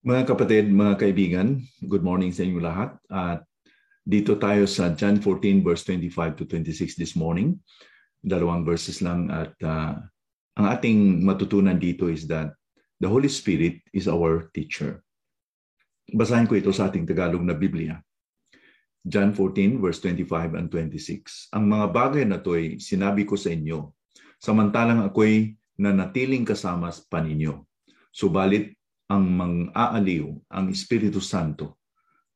Mga kapatid, mga kaibigan, good morning sa inyo lahat. At dito tayo sa John 14 verse 25 to 26 this morning. Dalawang verses lang at uh, ang ating matutunan dito is that the Holy Spirit is our teacher. Basahin ko ito sa ating Tagalog na Biblia. John 14 verse 25 and 26. Ang mga bagay na ito ay sinabi ko sa inyo, samantalang ako'y nanatiling kasama pa ninyo. Subalit ang mang-aaliw ang Espiritu Santo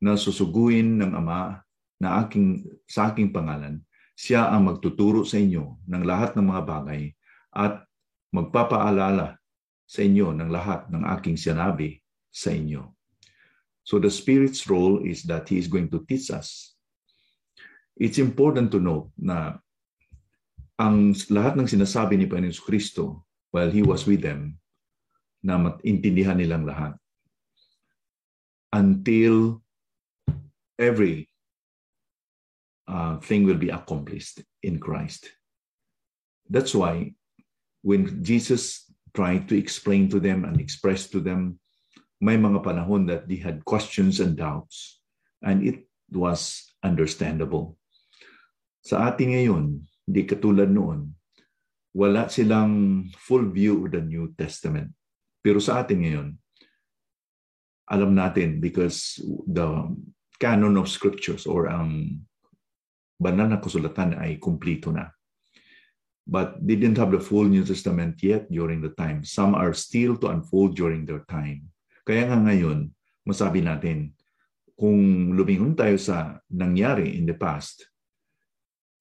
na susuguin ng Ama na aking, sa aking pangalan, siya ang magtuturo sa inyo ng lahat ng mga bagay at magpapaalala sa inyo ng lahat ng aking sinabi sa inyo. So the Spirit's role is that He is going to teach us. It's important to note na ang lahat ng sinasabi ni Panginoon Kristo while He was with them na maintindihan nilang lahat. Until every uh, thing will be accomplished in Christ. That's why when Jesus tried to explain to them and express to them, may mga panahon that they had questions and doubts. And it was understandable. Sa atin ngayon, di katulad noon, wala silang full view of the New Testament. Pero sa atin ngayon, alam natin because the canon of scriptures or ang banal na kasulatan ay kumplito na. But they didn't have the full New Testament yet during the time. Some are still to unfold during their time. Kaya nga ngayon, masabi natin, kung lumingon tayo sa nangyari in the past,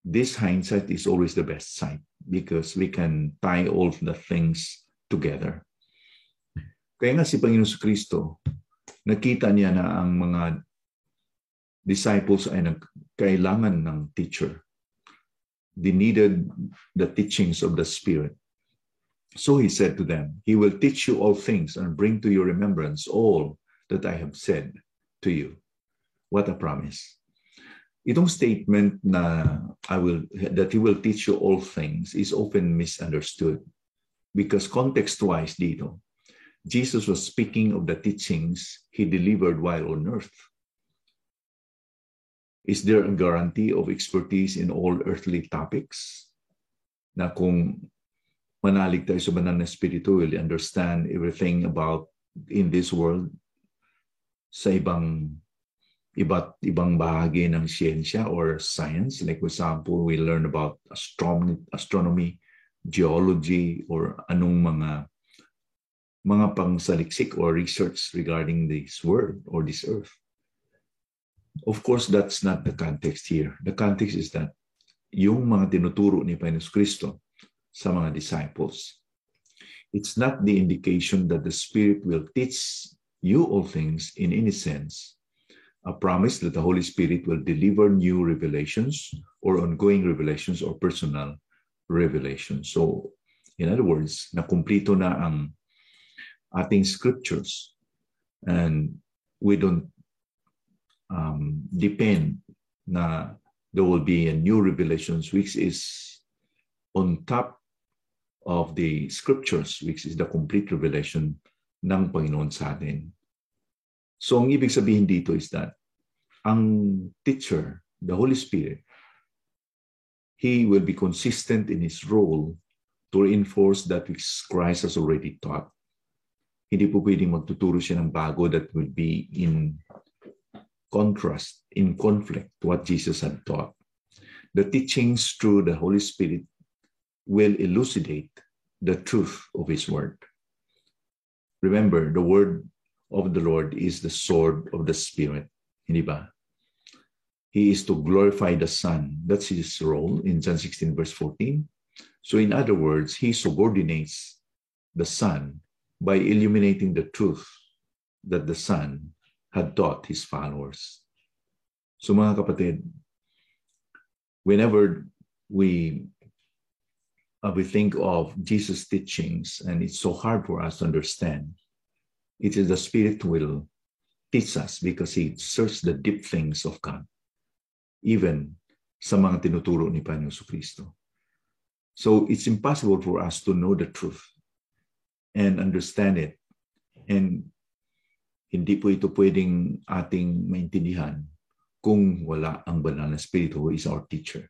this hindsight is always the best sight because we can tie all the things together. Kaya nga si Panginoon Kristo, nakita niya na ang mga disciples ay kailangan ng teacher. They needed the teachings of the Spirit. So he said to them, He will teach you all things and bring to your remembrance all that I have said to you. What a promise. Itong statement na I will that he will teach you all things is often misunderstood because context-wise dito, Jesus was speaking of the teachings he delivered while on earth. Is there a guarantee of expertise in all earthly topics? Na kung manalig tayo sa banal na spirito, will understand everything about in this world sa ibang iba't ibang bahagi ng siyensya or science. Like for example, we learn about astronomy, astronomy, geology, or anong mga mga pangsaliksik or research regarding this world or this earth. Of course, that's not the context here. The context is that yung mga tinuturo ni Panginoon Kristo sa mga disciples, it's not the indication that the Spirit will teach you all things in any sense, a promise that the Holy Spirit will deliver new revelations or ongoing revelations or personal revelations. So, in other words, nakumplito na ang ating scriptures. And we don't um, depend na there will be a new revelations which is on top of the scriptures, which is the complete revelation ng Panginoon sa atin. So ang ibig sabihin dito is that ang teacher, the Holy Spirit, he will be consistent in his role to reinforce that which Christ has already taught hindi po pwedeng magtuturo siya ng bago that would be in contrast, in conflict to what Jesus had taught. The teachings through the Holy Spirit will elucidate the truth of His Word. Remember, the Word of the Lord is the sword of the Spirit. Hindi ba? He is to glorify the Son. That's his role in John 16, verse 14. So, in other words, he subordinates the Son by illuminating the truth that the Son had taught his followers. So mga kapatid, whenever we uh, we think of Jesus' teachings, and it's so hard for us to understand. It is the Spirit will teach us because He searches the deep things of God, even sa mga tinuturo ni Panginoon Kristo. So it's impossible for us to know the truth and understand it. And hindi po ito pwedeng ating maintindihan kung wala ang banal na Espiritu who is our teacher.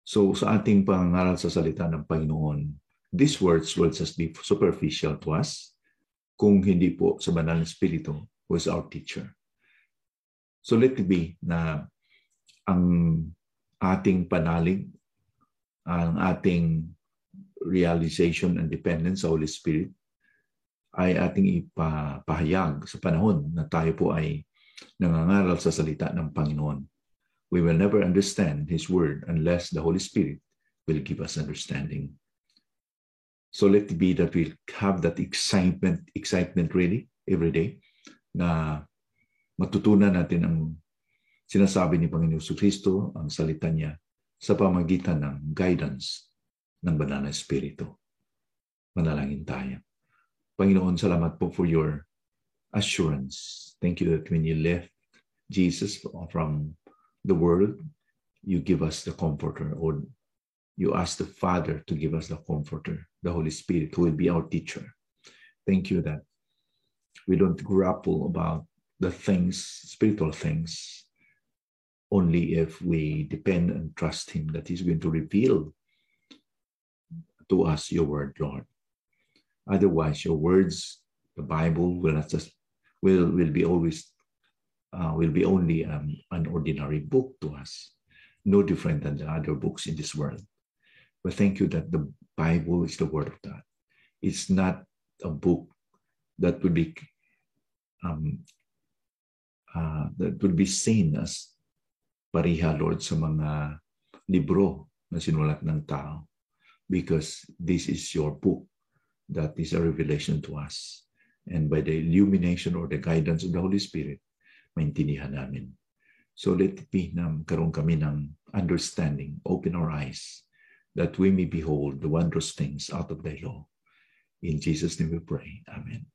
So sa ating pangaral sa salita ng Panginoon, these words will just be superficial to us kung hindi po sa banal na Espiritu who is our teacher. So let it be na ang ating panalig, ang ating realization and dependence sa Holy Spirit ay ating ipapahayag sa panahon na tayo po ay nangangaral sa salita ng Panginoon. We will never understand His Word unless the Holy Spirit will give us understanding. So let it be that we have that excitement, excitement really every day na matutunan natin ang sinasabi ni Panginoon Kristo, ang salita niya, sa pamagitan ng guidance ng Banal na Espiritu. Manalangin tayo. Panginoon, salamat po for your assurance. Thank you that when you left Jesus from the world, you give us the comforter, or you ask the Father to give us the comforter, the Holy Spirit, who will be our teacher. Thank you that we don't grapple about the things, spiritual things, only if we depend and trust Him that He's going to reveal to us your word, Lord. Otherwise, your words, the Bible, will not just will will be always uh, will be only um, an ordinary book to us, no different than the other books in this world. But thank you that the Bible is the Word of God. It's not a book that would be um, uh, that would be seen as pariha, Lord, sa mga libro na sinulat ng tao. Because this is your book that is a revelation to us. And by the illumination or the guidance of the Holy Spirit, maintindihan namin. So let it be na karoon kami ng understanding, open our eyes, that we may behold the wondrous things out of thy law. In Jesus' name we pray. Amen.